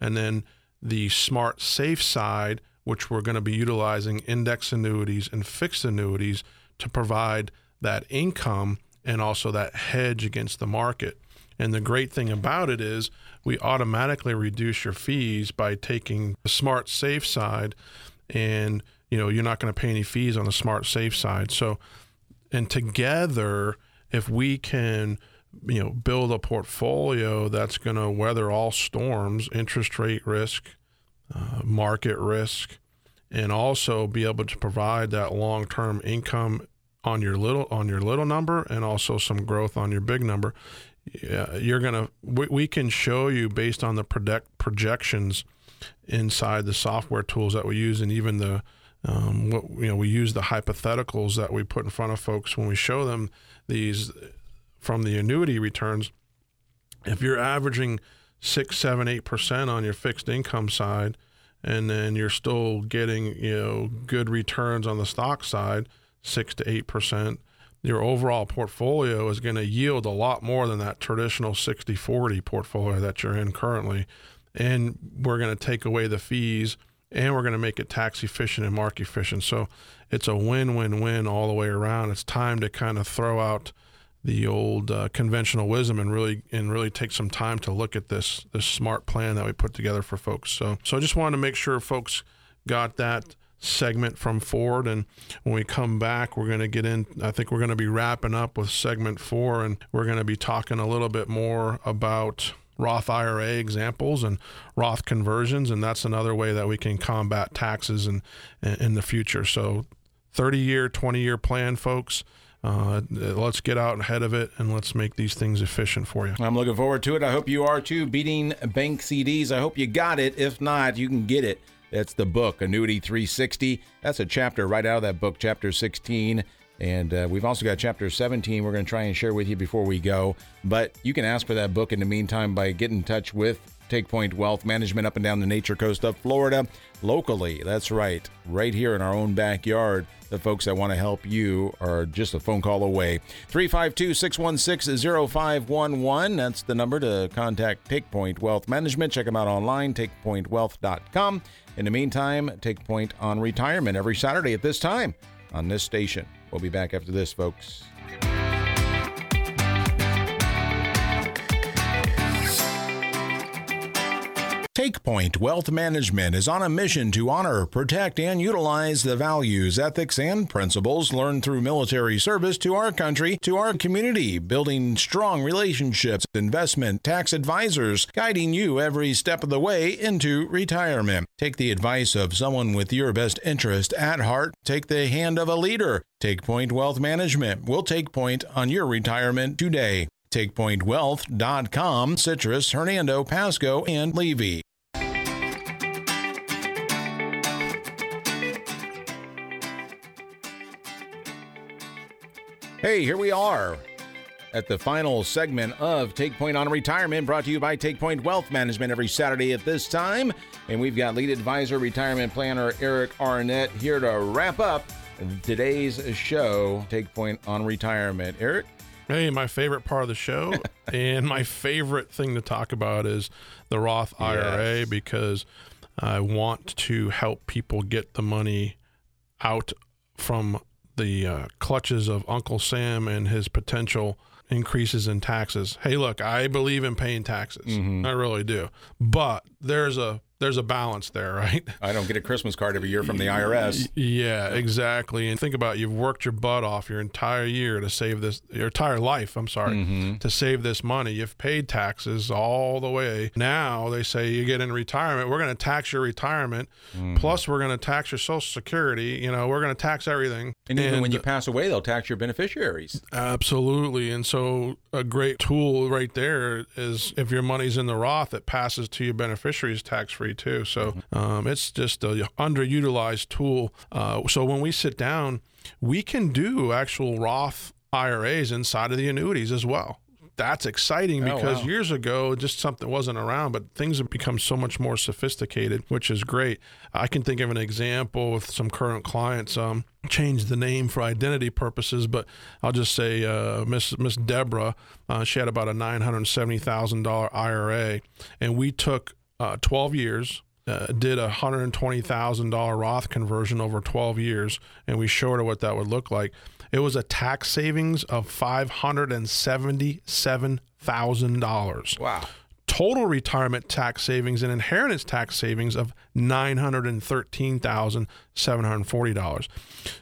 and then the smart safe side which we're going to be utilizing index annuities and fixed annuities to provide that income and also that hedge against the market. And the great thing about it is we automatically reduce your fees by taking the smart safe side and you know you're not going to pay any fees on the smart safe side. So and together if we can you know build a portfolio that's going to weather all storms, interest rate risk, uh, market risk, and also be able to provide that long-term income on your little on your little number and also some growth on your big number. Yeah, you're gonna we, we can show you based on the project projections inside the software tools that we use and even the um, what you know we use the hypotheticals that we put in front of folks when we show them these from the annuity returns. If you're averaging six seven eight percent on your fixed income side and then you're still getting you know good returns on the stock side six to eight percent, your overall portfolio is going to yield a lot more than that traditional 60 40 portfolio that you're in currently. And we're going to take away the fees and we're going to make it tax efficient and mark efficient. So it's a win win win all the way around. It's time to kind of throw out the old uh, conventional wisdom and really and really take some time to look at this this smart plan that we put together for folks. So so I just wanted to make sure folks got that segment from Ford and when we come back we're going to get in I think we're going to be wrapping up with segment 4 and we're going to be talking a little bit more about Roth IRA examples and Roth conversions, and that's another way that we can combat taxes in, in the future. So, 30 year, 20 year plan, folks. Uh, let's get out ahead of it and let's make these things efficient for you. I'm looking forward to it. I hope you are too. Beating bank CDs. I hope you got it. If not, you can get it. That's the book, Annuity 360. That's a chapter right out of that book, chapter 16. And uh, we've also got chapter 17 we're going to try and share with you before we go. But you can ask for that book in the meantime by getting in touch with Take Point Wealth Management up and down the nature coast of Florida locally. That's right, right here in our own backyard. The folks that want to help you are just a phone call away. 352 616 0511. That's the number to contact TakePoint Wealth Management. Check them out online, takepointwealth.com. In the meantime, Take Point on retirement every Saturday at this time on this station. We'll be back after this, folks. TakePoint Wealth Management is on a mission to honor, protect, and utilize the values, ethics, and principles learned through military service to our country, to our community, building strong relationships, investment, tax advisors, guiding you every step of the way into retirement. Take the advice of someone with your best interest at heart. Take the hand of a leader. TakePoint Wealth Management will take point on your retirement today. TakePointWealth.com, Citrus, Hernando, Pasco, and Levy. Hey, here we are at the final segment of Take Point on Retirement, brought to you by Take Point Wealth Management every Saturday at this time. And we've got lead advisor, retirement planner Eric Arnett here to wrap up today's show, Take Point on Retirement. Eric? Hey, my favorite part of the show and my favorite thing to talk about is the Roth IRA Yes. because I want to help people get the money out from the uh, clutches of Uncle Sam and his potential increases in taxes. Hey, look, I believe in paying taxes. I really do. But there's a there's a balance there, right? I don't get a Christmas card every year from the IRS. Yeah, exactly. And think about it, you've worked your butt off your entire year to save this, your entire life, I'm sorry, mm-hmm. to save this money. You've paid taxes all the way. Now they say you get in retirement, we're going to tax your retirement, mm. plus we're going to tax your Social Security. You know, we're going to tax everything. And even when you pass away, they'll tax your beneficiaries. Absolutely. And so a great tool right there is if your money's in the Roth, it passes to your beneficiaries tax free too. So um, it's just a underutilized tool. Uh, so when we sit down, we can do actual Roth IRAs inside of the annuities as well. That's exciting Oh, because wow. years ago, just something wasn't around, but things have become so much more sophisticated, which is great. I can think of an example with some current clients. Um, changed the name for identity purposes, but I'll just say uh, Miss Miss Deborah. Uh, she had about a nine hundred seventy thousand dollar IRA, and we took uh, twelve years. Uh, did a hundred and twenty thousand dollar Roth conversion over twelve years, and we showed her what that would look like. It was a tax savings of five hundred and seventy seven thousand dollars Wow. Total retirement tax savings and inheritance tax savings of $913,740.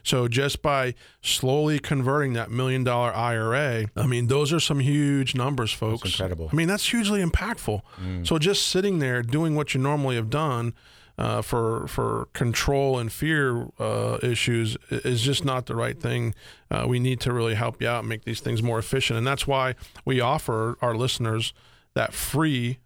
So just by slowly converting that million dollar IRA, I mean, those are some huge numbers, folks. incredible. I mean, that's hugely impactful. So just sitting there doing what you normally have done uh, for for control and fear uh, issues is just not the right thing. Uh, we need to really help you out and make these things more efficient, and that's why we offer our listeners that free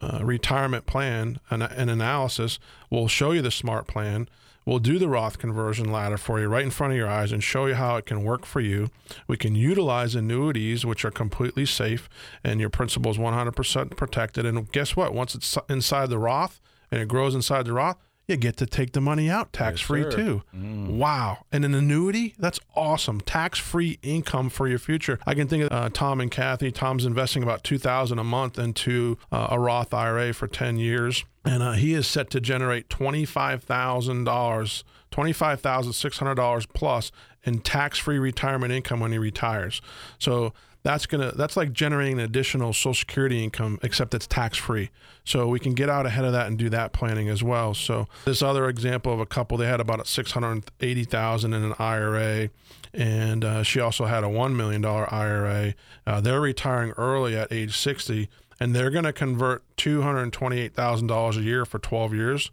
uh, retirement plan and an analysis. We'll show you the smart plan. We'll do the Roth conversion ladder for you right in front of your eyes and show you how it can work for you. We can utilize annuities, which are completely safe, and your principal is 100% protected. And guess what? Once it's inside the Roth and it grows inside the Roth, you get to take the money out tax free sir. too. Wow. And an annuity, that's awesome. Tax free income for your future. I can think of uh, Tom and Kathy. Tom's investing about 2000 a month into uh, a Roth IRA for 10 years. And uh, he is set to generate $25,000, $25,600 plus in tax free retirement income when he retires. So that's gonna that's like generating an additional social security income except it's tax free so we can get out ahead of that and do that planning as well. So this other example of a couple they had about 680000 in an ira and uh, she also had a $1 million ira uh, they're retiring early at age 60 and they're to convert $228000 a year for 12 years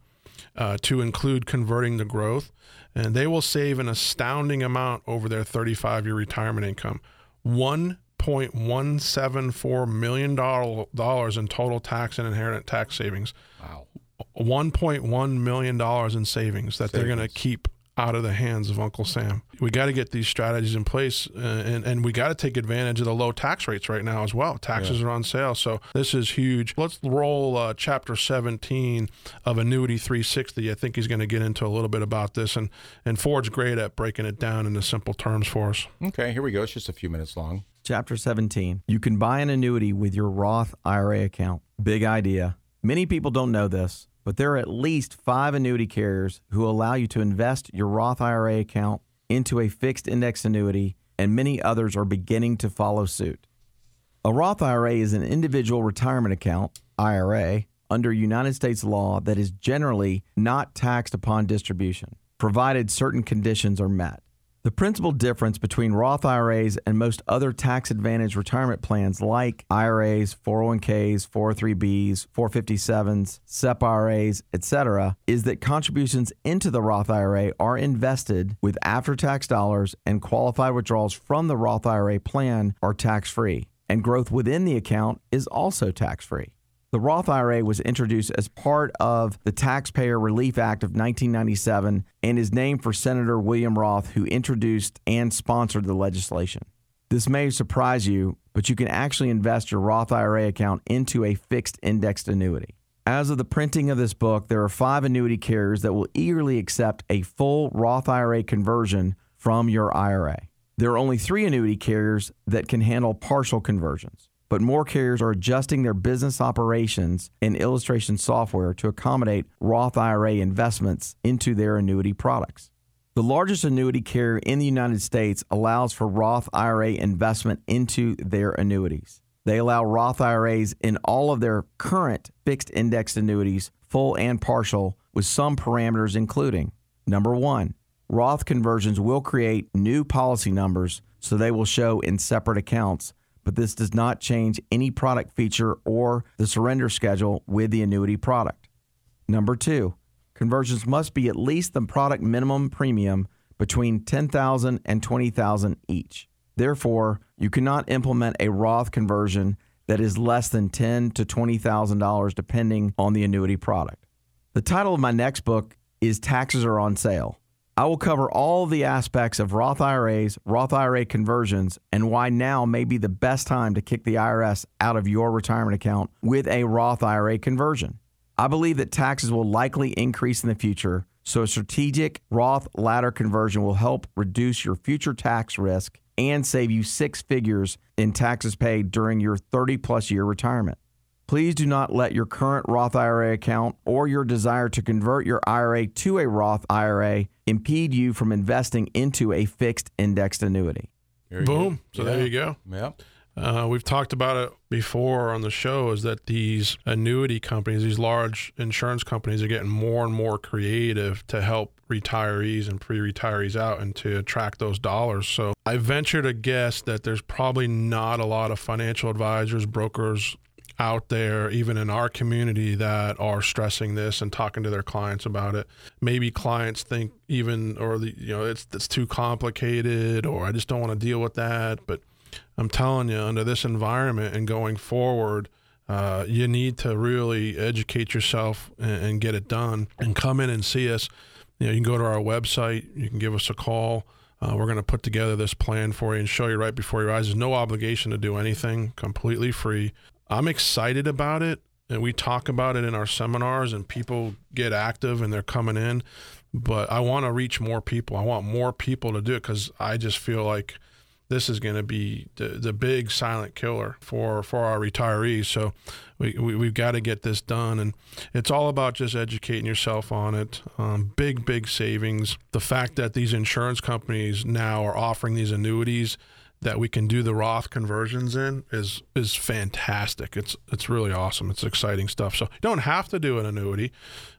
uh, to include converting the growth and they will save an astounding amount over their 35 year retirement income. One point one seven four million dollars in total tax and inheritance tax savings. Wow. One point one million dollars in savings that they're going to keep out of the hands of Uncle Sam. We got to get these strategies in place, uh, and and we got to take advantage of the low tax rates right now as well. Taxes are on sale, so this is huge. Let's roll uh, chapter seventeen of Annuity 360. I think he's going to get into a little bit about this, and and Ford's great at breaking it down into simple terms for us. Okay, here we go. It's just a few minutes long. Chapter 17. You can buy an annuity with your Roth IRA account. Big idea. Many people don't know this, but there are at least five annuity carriers who allow you to invest your Roth IRA account into a fixed index annuity, and many others are beginning to follow suit. A Roth IRA is an individual retirement account, IRA, under United States law that is generally not taxed upon distribution, provided certain conditions are met. The principal difference between Roth IRAs and most other tax advantage retirement plans like IRAs, 401ks, 403bs, 457s, SEP IRAs, etc., is that contributions into the Roth IRA are invested with after tax dollars and qualified withdrawals from the Roth IRA plan are tax free, and growth within the account is also tax free. The Roth IRA was introduced as part of the Taxpayer Relief Act of 1997 and is named for Senator William Roth, who introduced and sponsored the legislation. This may surprise you, but you can actually invest your Roth IRA account into a fixed indexed annuity. As of the printing of this book, there are five annuity carriers that will eagerly accept a full Roth IRA conversion from your IRA. There are only three annuity carriers that can handle partial conversions but more carriers are adjusting their business operations and illustration software to accommodate Roth IRA investments into their annuity products. The largest annuity carrier in the United States allows for Roth IRA investment into their annuities. They allow Roth IRAs in all of their current fixed indexed annuities, full and partial, with some parameters including number one, Roth conversions will create new policy numbers so they will show in separate accounts but this does not change any product feature or the surrender schedule with the annuity product. Number two, conversions must be at least the product minimum premium between 10,000 and 20,000 each. Therefore, you cannot implement a Roth conversion that is less than ten to $20,000 depending on the annuity product. The title of my next book is Taxes Are on Sale. I will cover all the aspects of Roth IRAs, Roth IRA conversions, and why now may be the best time to kick the IRS out of your retirement account with a Roth IRA conversion. I believe that taxes will likely increase in the future, so a strategic Roth ladder conversion will help reduce your future tax risk and save you six figures in taxes paid during your 30 plus year retirement. Please do not let your current Roth IRA account or your desire to convert your IRA to a Roth IRA impede you from investing into a fixed indexed annuity. Boom. good. So there you go. Yep. Uh, we've talked about it before on the show is that these annuity companies, these large insurance companies, are getting more and more creative to help retirees and pre retirees out and to attract those dollars. So I venture to guess that there's probably not a lot of financial advisors, brokers out there, even in our community, that are stressing this and talking to their clients about it. Maybe clients think even, or the, you know, it's it's too complicated, or I just don't want to deal with that. But I'm telling you, under this environment and going forward, uh, you need to really educate yourself and, and get it done. And come in and see us. You know, you can go to our website. You can give us a call. Uh, we're going to put together this plan for you and show you right before your eyes. There's no obligation to do anything, completely free. I'm excited about it. and we talk about it in our seminars, and people get active and they're coming in. But I want to reach more people. I want more people to do it because I just feel like this is going to be the, the big silent killer for, for our retirees. So we, we, we've got to get this done. And it's all about just educating yourself on it. Um, big, big savings. The fact that these insurance companies now are offering these annuities that we can do the Roth conversions in is is fantastic. It's it's really awesome. It's exciting stuff. So you don't have to do an annuity.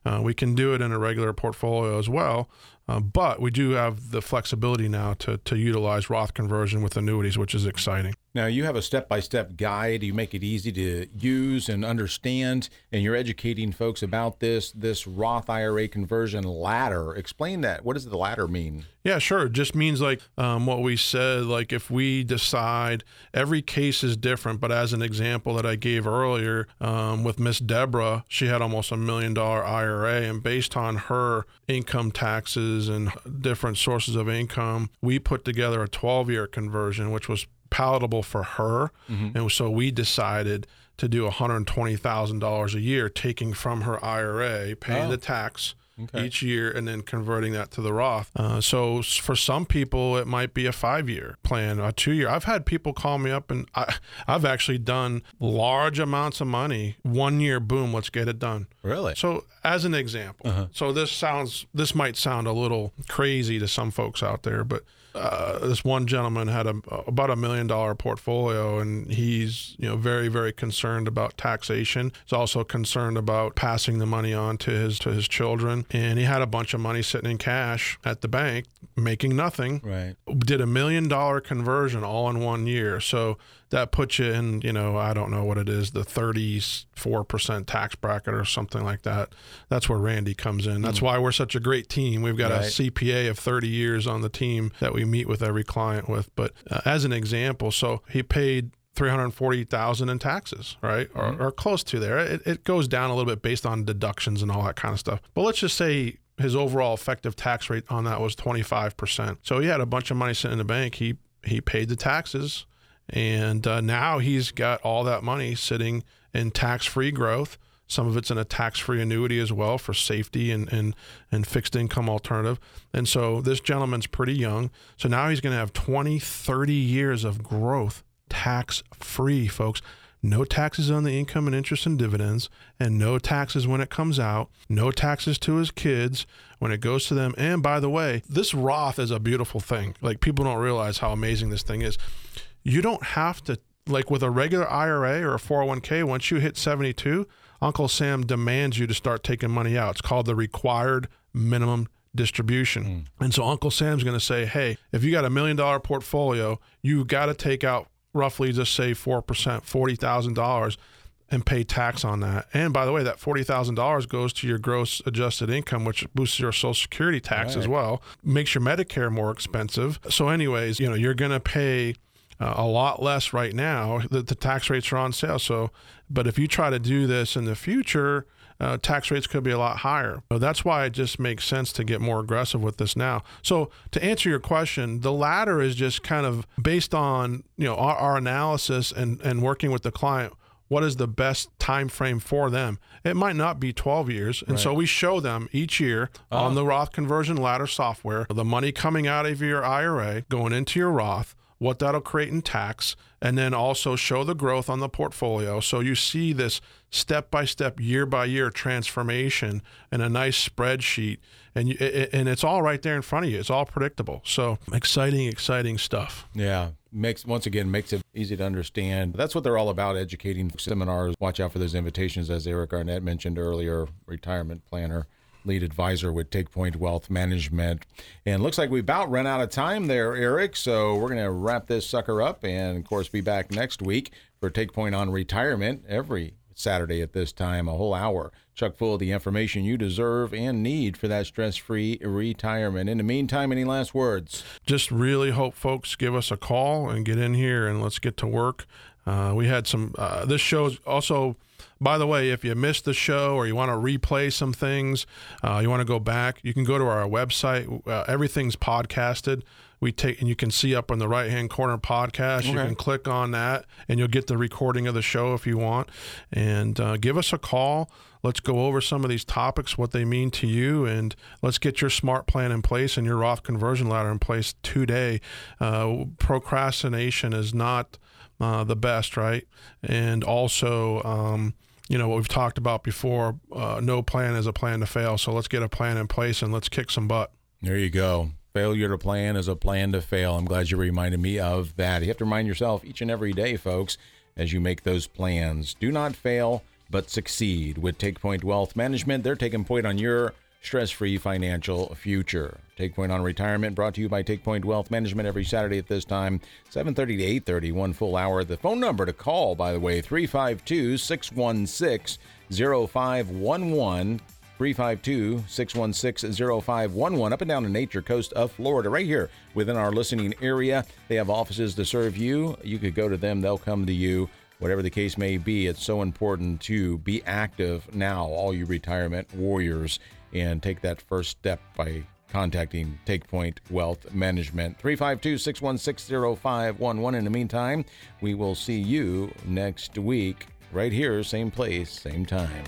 Uh, we can do it in a regular portfolio as well. Uh, but we do have the flexibility now to, to utilize Roth conversion with annuities, which is exciting. Now, you have a step by step guide. You make it easy to use and understand, and you're educating folks about this this Roth IRA conversion ladder. Explain that. What does the ladder mean? Yeah, sure. It just means like um, what we said, like if we decide every case is different, but as an example that I gave earlier um, with Miss Deborah, she had almost a million dollar IRA, and based on her income taxes and different sources of income, we put together a 12 year conversion, which was palatable for her. Mm-hmm. And so we decided to do $120,000 a year, taking from her IRA, paying oh. the tax. Okay. Each year, and then converting that to the Roth. Uh, so for some people, it might be a five-year plan, a two-year. I've had people call me up, and I, I've actually done large amounts of money. One year, boom, let's get it done. Really? So as an example, uh-huh. so this sounds, this might sound a little crazy to some folks out there, but uh, this one gentleman had a, about a million dollar portfolio, and he's you know very very concerned about taxation. He's also concerned about passing the money on to his to his children, and he had a bunch of money sitting in cash at the bank, making nothing. Right. Did a million dollar conversion all in one year. So that puts you in, you know, I don't know what it is, the 34% tax bracket or something like that. That's where Randy comes in. That's mm. why we're such a great team. We've got right. a CPA of 30 years on the team that we meet with every client with. But uh, as an example, so he paid 340,000 in taxes, right? Mm-hmm. Or, or, close to there. It, it goes down a little bit based on deductions and all that kind of stuff. But let's just say his overall effective tax rate on that was 25%. So he had a bunch of money sitting in the bank. He he paid the taxes and uh, now he's got all that money sitting in tax free growth. Some of it's in a tax free annuity as well for safety and, and, and fixed income alternative. And so this gentleman's pretty young. So now he's going to have 20, 30 years of growth tax free, folks. No taxes on the income and interest and dividends, and no taxes when it comes out, no taxes to his kids when it goes to them. And by the way, this Roth is a beautiful thing. Like people don't realize how amazing this thing is you don't have to like with a regular IRA or a 401k once you hit 72 Uncle Sam demands you to start taking money out it's called the required minimum distribution mm. and so Uncle Sam's going to say hey if you got a million dollar portfolio you got to take out roughly just say 4% $40,000 and pay tax on that. And by the way, that $40,000 goes to your gross adjusted income, which boosts your social security tax right. as well, makes your Medicare more expensive. So, anyways, you know, you're going to pay uh, a lot less right now. that the tax rates are on sale. So, but if you try to do this in the future, uh, tax rates could be a lot higher. So that's why it just makes sense to get more aggressive with this now. So to answer your question, the ladder is just kind of based on you know our, our analysis and and working with the client. What is the best time frame for them? It might not be 12 years, and right. so we show them each year oh. on the Roth conversion ladder software the money coming out of your IRA going into your Roth what that'll create in tax, and then also show the growth on the portfolio. So you see this step by step, year by year transformation in a nice spreadsheet, and you, and it's all right there in front of you. It's all predictable. So exciting, exciting stuff. Yeah, makes once again makes it easy to understand. That's what they're all about: educating seminars. Watch out for those invitations, as Eric Arnett mentioned earlier. Retirement planner lead advisor with Take Point Wealth Management. And looks like we about run out of time there, Eric. So we're going to wrap this sucker up and, of course, be back next week for Take Point on Retirement every Saturday at this time, a whole hour, chock full of the information you deserve and need for that stress free retirement. In the meantime, any last words? Just really hope folks give us a call and get in here and let's get to work. Uh, we had some, uh, this show's also by the way, if you missed the show or you want to replay some things, uh, you want to go back, you can go to our website. Uh, everything's podcasted. we take and you can see up in the right hand corner podcast. You can click on that and you'll get the recording of the show if you want. And uh, give us a call. Let's go over some of these topics, what they mean to you, and let's get your smart plan in place and your Roth conversion ladder in place today. Uh, procrastination is not uh, the best, right? And also, um, you know, what we've talked about before uh, no plan is a plan to fail. So let's get a plan in place and let's kick some butt. There you go. Failure to plan is a plan to fail. I'm glad you reminded me of that. You have to remind yourself each and every day, folks, as you make those plans. Do not fail, but succeed. With Take Point Wealth Management, they're taking point on your stress free financial future. Take Point on Retirement brought to you by Take Point Wealth Management every Saturday at this time, 7:30 to 8:30, one full hour. The phone number to call, by the way, 352 616 0511. 352 616 0511 up and down the nature coast of Florida, right here within our listening area. They have offices to serve you. You could go to them, they'll come to you. Whatever the case may be, it's so important to be active now, all you retirement warriors, and take that first step by contacting Take Point Wealth Management. 352 616 0511. In the meantime, we will see you next week, right here, same place, same time.